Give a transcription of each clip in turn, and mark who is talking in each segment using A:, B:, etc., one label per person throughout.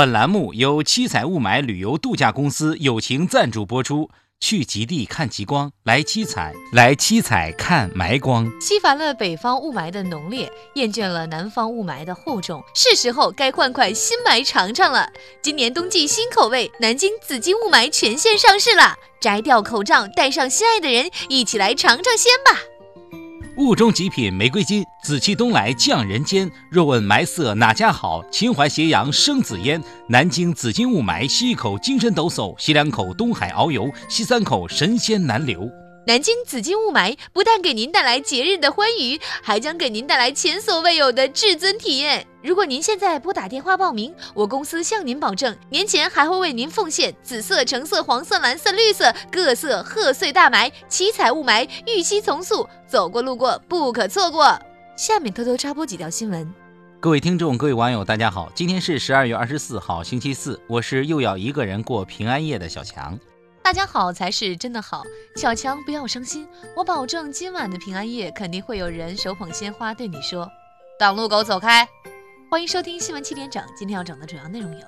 A: 本栏目由七彩雾霾旅游度假公司友情赞助播出。去极地看极光，来七彩，来七彩看霾光。
B: 吸烦了北方雾霾的浓烈，厌倦了南方雾霾的厚重，是时候该换款新霾尝尝了。今年冬季新口味，南京紫金雾霾全线上市了。摘掉口罩，带上心爱的人，一起来尝尝鲜吧。
A: 雾中极品玫瑰金，紫气东来降人间。若问霾色哪家好？秦淮斜阳生紫烟。南京紫金雾霾，吸一口精神抖擞，吸两口东海遨游，吸三口神仙难留。
B: 南京紫金雾霾不但给您带来节日的欢愉，还将给您带来前所未有的至尊体验。如果您现在拨打电话报名，我公司向您保证，年前还会为您奉献紫色、橙色、黄色、蓝色、绿色各色贺岁大霾，七彩雾霾，预期从速，走过路过不可错过。下面偷偷插播几条新闻。
A: 各位听众，各位网友，大家好，今天是十二月二十四号，星期四，我是又要一个人过平安夜的小强。
B: 大家好才是真的好，小强不要伤心，我保证今晚的平安夜肯定会有人手捧鲜花对你说：“挡路狗走开。”欢迎收听新闻七点整，今天要整的主要内容有：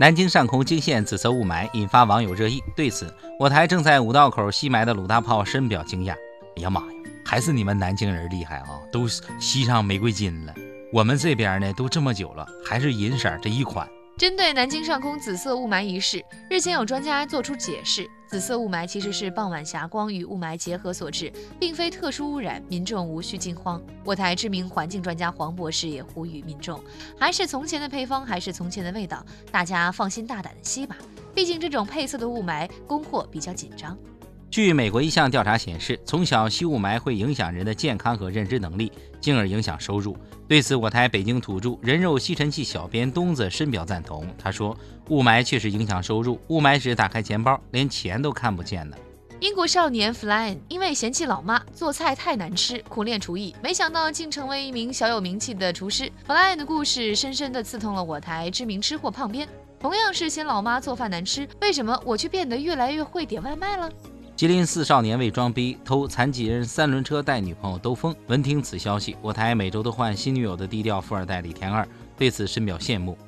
A: 南京上空惊现紫色雾霾，引发网友热议。对此，我台正在五道口吸霾的鲁大炮深表惊讶：“哎呀妈呀，还是你们南京人厉害啊，都吸上玫瑰金了。我们这边呢，都这么久了，还是银色这一款。”
B: 针对南京上空紫色雾霾一事，日前有专家作出解释：紫色雾霾其实是傍晚霞光与雾霾结合所致，并非特殊污染，民众无需惊慌。我台知名环境专家黄博士也呼吁民众，还是从前的配方，还是从前的味道，大家放心大胆的吸吧。毕竟这种配色的雾霾供货比较紧张。
A: 据美国一项调查显示，从小吸雾霾会影响人的健康和认知能力，进而影响收入。对此，我台北京土著人肉吸尘器小编东子深表赞同。他说：“雾霾确实影响收入，雾霾时打开钱包，连钱都看不见了。”
B: 英国少年 Flynn 因为嫌弃老妈做菜太难吃，苦练厨艺，没想到竟成为一名小有名气的厨师。Flynn 的故事深深地刺痛了我台知名吃货胖编。同样是嫌老妈做饭难吃，为什么我却变得越来越会点外卖了？
A: 吉林四少年为装逼偷残疾人三轮车带女朋友兜风。闻听此消息，我台每周都换新女友的低调富二代李天二对此深表羡慕。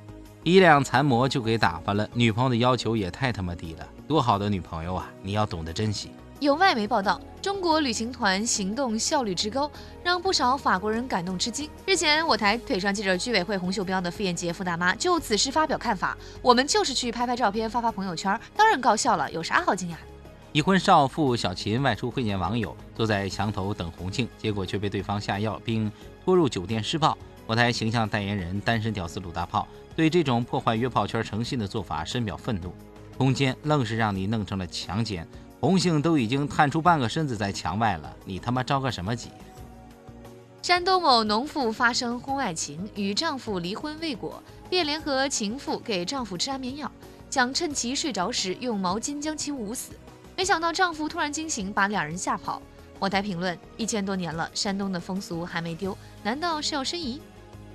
A: 一辆残模就给打发了，女朋友的要求也太他妈低了，多好的女朋友啊！你要懂得珍惜。
B: 有外媒报道，中国旅行团行动效率之高，让不少法国人感动吃惊。日前，我台腿上系着居委会红袖标的傅艳杰傅大妈就此事发表看法：我们就是去拍拍照片，发发朋友圈，当然高效了，有啥好惊讶的？
A: 已婚少妇小秦外出会见网友，坐在墙头等红庆，结果却被对方下药并拖入酒店施暴。我台形象代言人单身屌丝鲁大炮对这种破坏约炮圈诚信的做法深表愤怒。通奸愣是让你弄成了强奸，红杏都已经探出半个身子在墙外了，你他妈着个什么急？
B: 山东某农妇发生婚外情，与丈夫离婚未果，便联合情妇给丈夫吃安眠药，想趁其睡着时用毛巾将其捂死。没想到丈夫突然惊醒，把两人吓跑。我台评论：一千多年了，山东的风俗还没丢，难道是要申遗？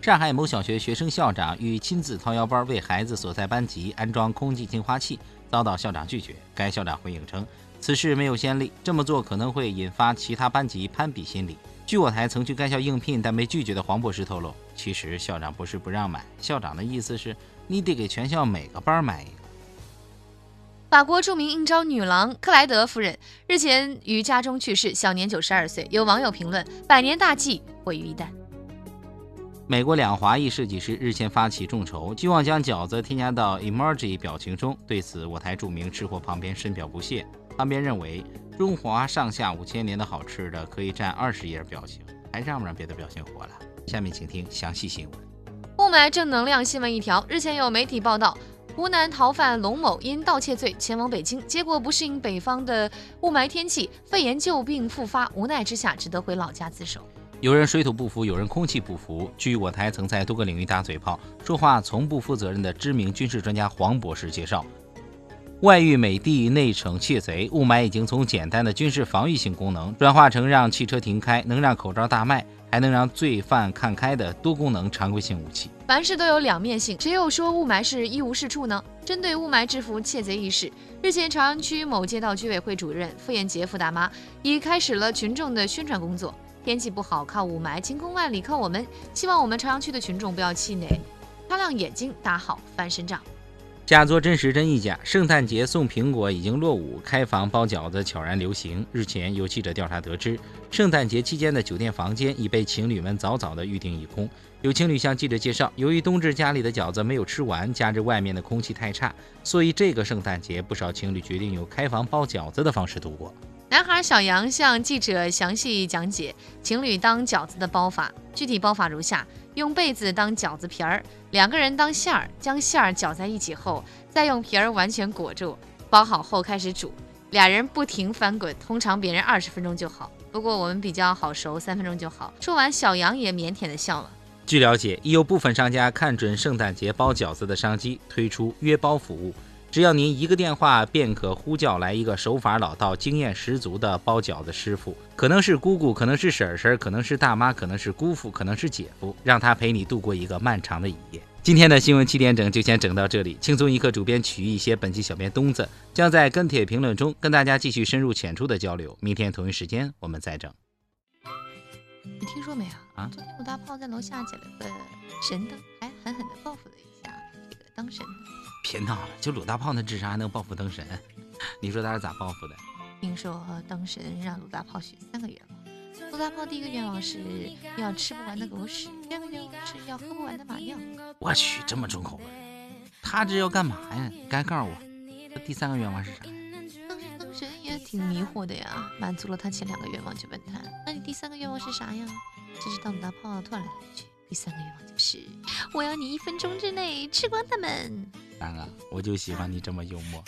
A: 上海某小学学生校长欲亲自掏腰包为孩子所在班级安装空气净化器，遭到校长拒绝。该校长回应称，此事没有先例，这么做可能会引发其他班级攀比心理。据我台曾去该校应聘但被拒绝的黄博士透露，其实校长不是不让买，校长的意思是你得给全校每个班买一个。
B: 法国著名应召女郎克莱德夫人日前于家中去世，享年九十二岁。有网友评论：“百年大计毁于一旦。”
A: 美国两华裔设计师日前发起众筹，希望将饺子添加到 emoji 表情中。对此，我台著名吃货旁边深表不屑。旁边认为，中华上下五千年的好吃的可以占二十页表情，还让不让别的表情活了？下面请听详细新闻。
B: 雾霾正能量新闻一条：日前有媒体报道。湖南逃犯龙某因盗窃罪前往北京，结果不适应北方的雾霾天气，肺炎旧病复发，无奈之下只得回老家自首。
A: 有人水土不服，有人空气不服。据我台曾在多个领域打嘴炮、说话从不负责任的知名军事专家黄博士介绍，外遇美帝，内惩窃贼，雾霾已经从简单的军事防御性功能转化成让汽车停开，能让口罩大卖。还能让罪犯看开的多功能常规性武器。
B: 凡事都有两面性，谁又说雾霾是一无是处呢？针对雾霾制服窃贼一事，日前朝阳区某街道居委会主任傅艳杰傅大妈已开始了群众的宣传工作。天气不好靠雾霾，晴空万里靠我们。希望我们朝阳区的群众不要气馁。擦亮眼睛，打好翻身仗。
A: 假作真时真亦假，圣诞节送苹果已经落伍，开房包饺子悄然流行。日前有记者调查得知，圣诞节期间的酒店房间已被情侣们早早的预订一空。有情侣向记者介绍，由于冬至家里的饺子没有吃完，加之外面的空气太差，所以这个圣诞节不少情侣决定用开房包饺子的方式度过。
B: 男孩小杨向记者详细讲解情侣当饺子的包法，具体包法如下：用被子当饺子皮儿，两个人当馅儿，将馅儿搅在一起后，再用皮儿完全裹住，包好后开始煮，俩人不停翻滚，通常别人二十分钟就好，不过我们比较好熟，三分钟就好。说完，小杨也腼腆地笑了。
A: 据了解，已有部分商家看准圣诞节包饺子的商机，推出约包服务。只要您一个电话，便可呼叫来一个手法老道、经验十足的包饺子师傅，可能是姑姑，可能是婶婶，可能是大妈，可能是姑父，可能是姐夫，让他陪你度过一个漫长的一夜。今天的新闻七点整就先整到这里，轻松一刻主编曲艺写本期小编东子将在跟帖评论中跟大家继续深入浅出的交流。明天同一时间我们再整。
B: 你听说没有
A: 啊？
B: 昨天鲁大炮在楼下捡了个神灯，还狠狠的报复了一下这个当神。
A: 别闹了，就鲁大炮那智商还能报复灯神？你说他是咋报复的？
B: 听说灯神让鲁大炮许三个愿望。鲁大炮第一个愿望是要吃不完的狗屎，第二个愿望是要喝不完的马尿。
A: 我去，这么重口味？他这要干嘛呀？你赶紧告诉我，第三个愿望是啥？
B: 当时灯神也挺迷惑的呀，满足了他前两个愿望就问他：“那你第三个愿望是啥呀？”谁知道鲁大炮突然来了一句：“第三个愿望就是我要你一分钟之内吃光他们。”
A: 我就喜欢你这么幽默。